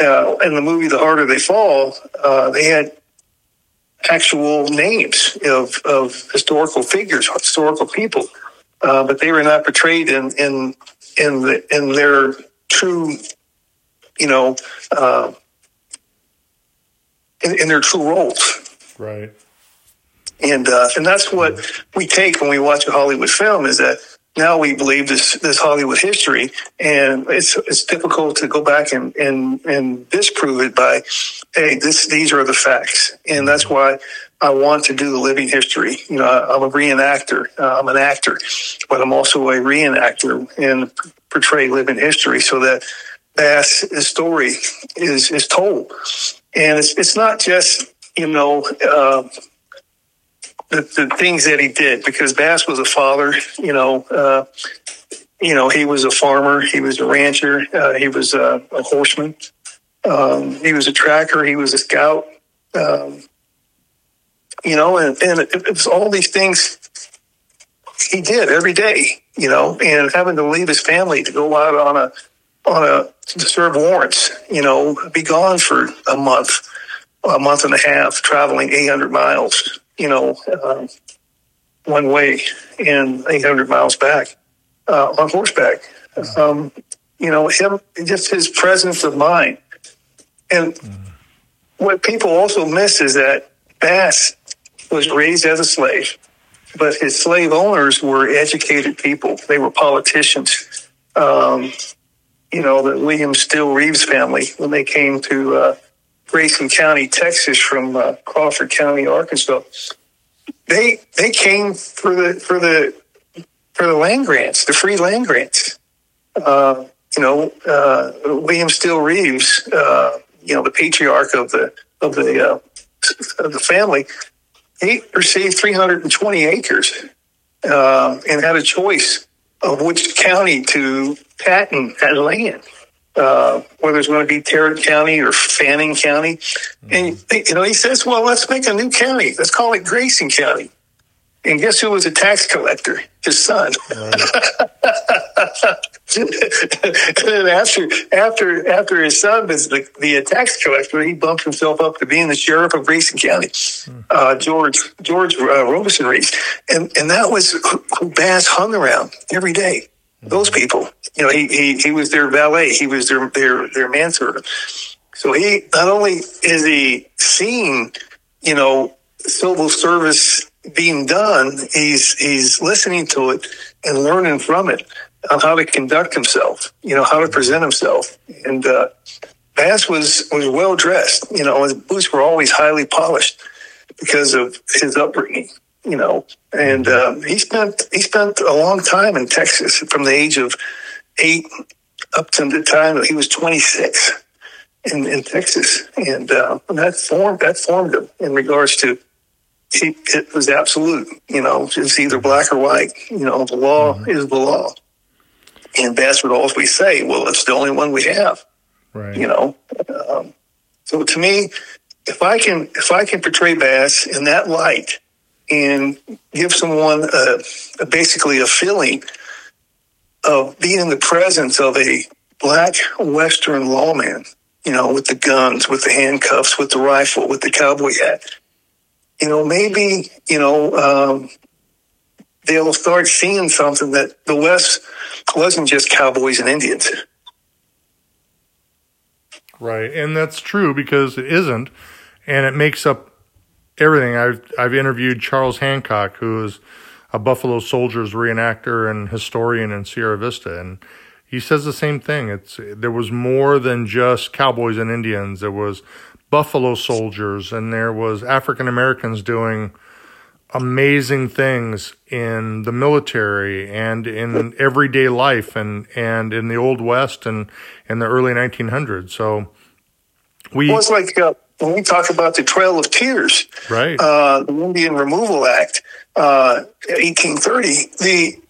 uh, in the movie The Harder They Fall, uh, they had actual names of, of historical figures, historical people, uh, but they were not portrayed in in in the in their true, you know, uh, in, in their true roles. Right. And uh, and that's what we take when we watch a Hollywood film is that now we believe this this Hollywood history, and it's it's difficult to go back and and and disprove it by, hey, this these are the facts, and that's why I want to do the living history. You know, I'm a reenactor, uh, I'm an actor, but I'm also a reenactor and portray living history so that Bass' story is is told, and it's it's not just you know. Uh, the, the things that he did because Bass was a father, you know, uh, you know, he was a farmer, he was a rancher, uh, he was a, a horseman, um, he was a tracker, he was a scout, um, you know, and, and it, was all these things he did every day, you know, and having to leave his family to go out on a on a to serve warrants, you know, be gone for a month, a month and a half, traveling 800 miles, you know, um, one way and 800 miles back uh, on horseback. Um, you know, him, just his presence of mind. And what people also miss is that Bass was raised as a slave, but his slave owners were educated people. They were politicians. Um, you know, the William Steele Reeves family, when they came to uh, Grayson County, Texas, from uh, Crawford County, Arkansas, they they came for the for the for the land grants, the free land grants. Uh, you know, uh, William Steele Reeves, uh, you know, the patriarch of the of the uh, of the family, he received 320 acres uh, and had a choice of which county to patent that land. uh, whether it's going to be Tarrant County or Fannin County. And, you know, he says, well, let's make a new county. Let's call it Grayson County. And guess who was a tax collector? His son. And then after after after his son was the, the tax collector, he bumped himself up to being the sheriff of Grayson County. Uh, George George uh, Robeson Reese, and and that was who Bass hung around every day. Those people, you know, he, he he was their valet, he was their their their manservant. So he not only is he seeing, you know, civil service being done, he's he's listening to it and learning from it on how to conduct himself, you know, how to present himself. And uh, Bass was was well dressed, you know, his boots were always highly polished because of his upbringing, you know. And uh, he spent he spent a long time in Texas from the age of eight up to the time he was twenty six in, in Texas, and uh, that formed that formed him in regards to it was absolute. You know, it's either black or white. You know, the law mm-hmm. is the law. And Bass would always we say, "Well, it's the only one we have." Right. You know, um, so to me, if I can if I can portray Bass in that light and give someone a, a basically a feeling of being in the presence of a black Western lawman, you know, with the guns, with the handcuffs, with the rifle, with the cowboy hat, you know, maybe, you know, um, they'll start seeing something that the West wasn't just cowboys and Indians. Right. And that's true because it isn't. And it makes up everything. I've, I've interviewed Charles Hancock, who is a Buffalo Soldiers reenactor and historian in Sierra Vista. And he says the same thing. It's, there was more than just cowboys and Indians. There was Buffalo soldiers, and there was African Americans doing amazing things in the military and in everyday life and, and in the old west and in the early 1900s. So we well, it's like uh, when we talk about the Trail of Tears, right? Uh, the Indian Removal Act, uh, 1830. The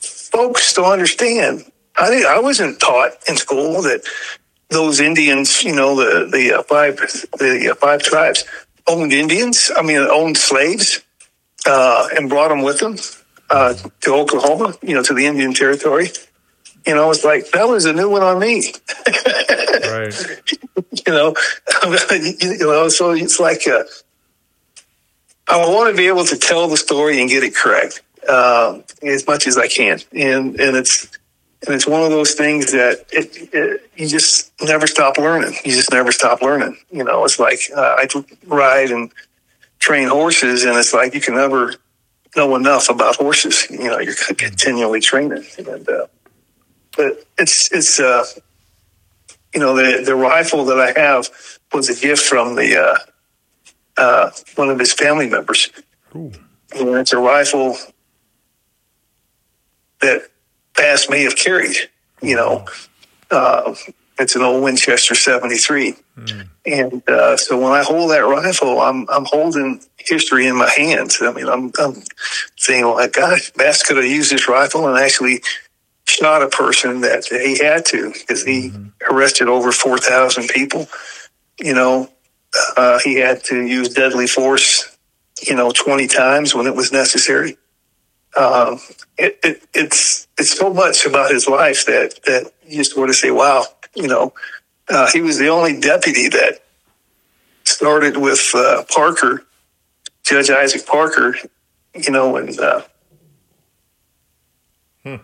folks to understand. I I wasn't taught in school that those Indians, you know, the the uh, five the uh, five tribes owned Indians. I mean, owned slaves uh, and brought them with them uh, to Oklahoma, you know, to the Indian Territory. You know, it's like that was a new one on me. right. You know, you know, so it's like uh, I want to be able to tell the story and get it correct uh, as much as I can, and and it's and it's one of those things that it, it, you just never stop learning. You just never stop learning. You know, it's like uh, I ride and train horses, and it's like you can never know enough about horses. You know, you're continually training, and uh, but it's it's uh, you know the the rifle that I have was a gift from the uh, uh, one of his family members. Ooh. And it's a rifle that Bass may have carried. You know, uh, it's an old Winchester 73. Mm. And uh, so when I hold that rifle, I'm I'm holding history in my hands. I mean, I'm, I'm saying, well, gosh, Bass could have used this rifle and actually shot a person that he had to because he mm-hmm. arrested over 4,000 people. You know, uh, he had to use deadly force, you know, 20 times when it was necessary. Um, it, it, it's it's so much about his life that that you just want to say, wow, you know, uh, he was the only deputy that started with uh, Parker, Judge Isaac Parker, you know, and uh, hmm.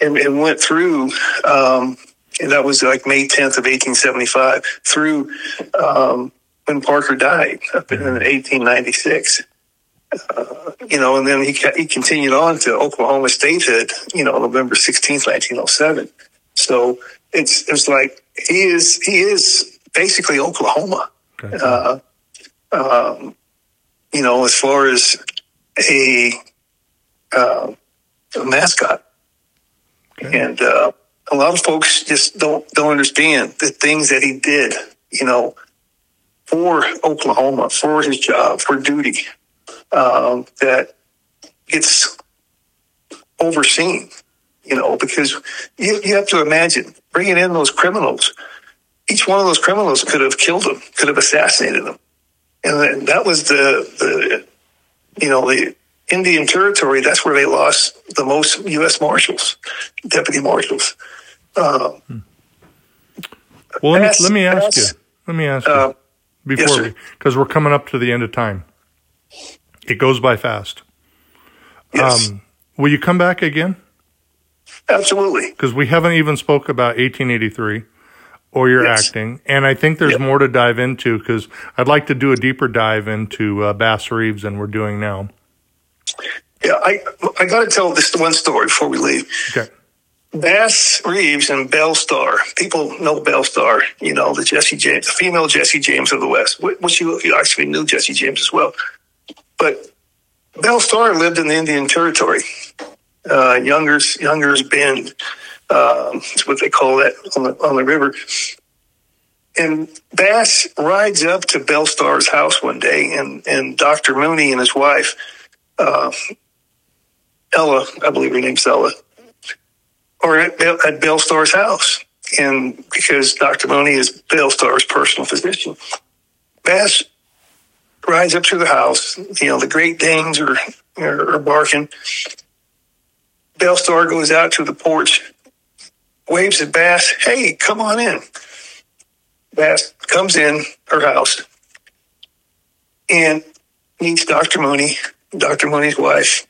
and, and went through. Um, and that was like May 10th of 1875 through um, when Parker died up in 1896. Uh, you know, and then he he continued on to Oklahoma statehood, you know, November sixteenth, nineteen oh seven. So it's it's like he is he is basically Oklahoma. Okay. Uh, um, you know, as far as a, uh, a mascot, okay. and uh, a lot of folks just don't don't understand the things that he did. You know, for Oklahoma, for his job, for duty um, that gets overseen. you know, because you, you have to imagine bringing in those criminals. Each one of those criminals could have killed them, could have assassinated them. And then that was the, the, you know, the Indian Territory. That's where they lost the most U.S. Marshals, deputy marshals. Um, well, let me, let me ask you. Let me ask you uh, before yes, we, because we're coming up to the end of time. It goes by fast. yes, Um, will you come back again? absolutely. Because we haven't even spoke about 1883 or your Yes. acting, and I think there's Yep. more to dive into. Because I'd like to do a deeper dive into uh, Bass Reeves than we're doing now. Yeah, I I got to tell this one story before we leave. Okay. Bass Reeves and Belle Starr. People know Belle Starr, you know, the Jesse James, the female Jesse James of the West, which you actually knew Jesse James as well. But Belle Starr lived in the Indian Territory, uh, Younger's, Younger's Bend. Um, that's what they call that on the, on the river. And Bass rides up to Belle Starr's house one day, and, and Dr. Mooney and his wife, uh, Ella, I believe her name's Ella, or at, Belle- at Belle Starr's house. And because Dr. Mooney is Belle Starr's personal physician, Bass rides up to the house. You know, the Great Danes are, are, are barking. Belle Starr goes out to the porch, waves at Bass, hey, come on in. Bass comes in her house and meets Dr. Mooney, Dr. Mooney's wife,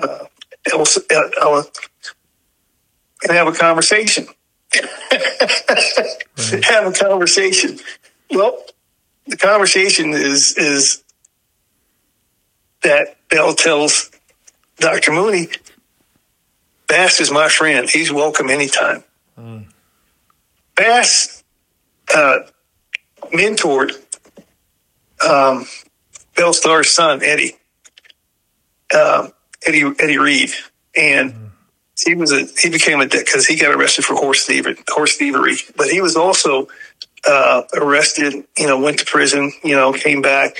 uh, Elsa, Ella, and have a conversation. Have a conversation. Well, the conversation is is that Belle tells Dr. Mooney, Bass is my friend. He's welcome anytime. Bass uh, mentored um, Belle Starr's son, Eddie, um, Eddie Eddie Reed, and he was a he became a dick because he got arrested for horse thievery, horse thievery, but he was also uh, arrested. You know, went to prison. You know, came back,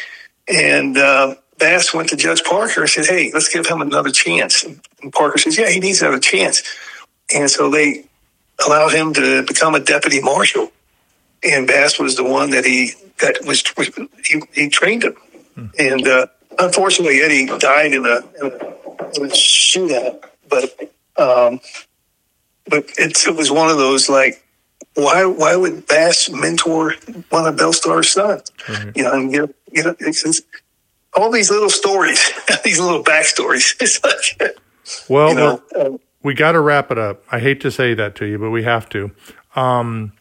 and uh, Bass went to Judge Parker and said, "Hey, let's give him another chance." And Parker says, "Yeah, he needs another chance," and so they allowed him to become a deputy marshal. And Bass was the one that he that was he, he trained him, and uh, unfortunately, Eddie died in a, in a, in a shootout. But um, but it's, it was one of those like, why why would Bass mentor one of Belle Starr's sons? Right. You know, and you know, you know it's, it's all these little stories, these little backstories. It's like, Well, you know, um, we got to wrap it up. I hate to say that to you, but we have to. Um,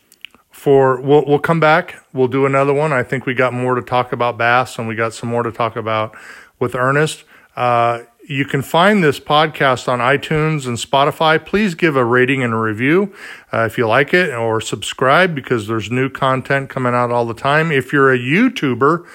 for we'll we'll come back. We'll do another one. I think we got more to talk about bass, and we got some more to talk about with Ernest. Uh, you can find this podcast on iTunes and Spotify. Please give a rating and a review uh, if you like it, or subscribe because there's new content coming out all the time. If you're a YouTuber,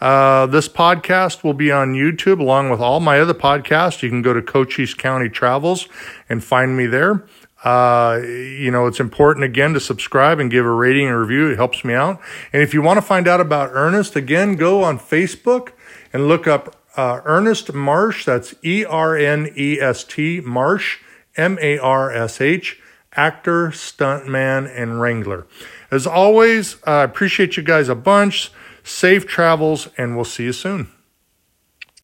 uh, this podcast will be on YouTube along with all my other podcasts. You can go to Cochise County Travels and find me there. Uh, you know, it's important again to subscribe and give a rating and review. It helps me out. And if you want to find out about Ernest, again, go on Facebook and look up uh, Ernest Marsh. That's E R N E S T Marsh, M A R S H, actor, stuntman, and wrangler. As always, I appreciate you guys a bunch. Safe travels, and we'll see you soon.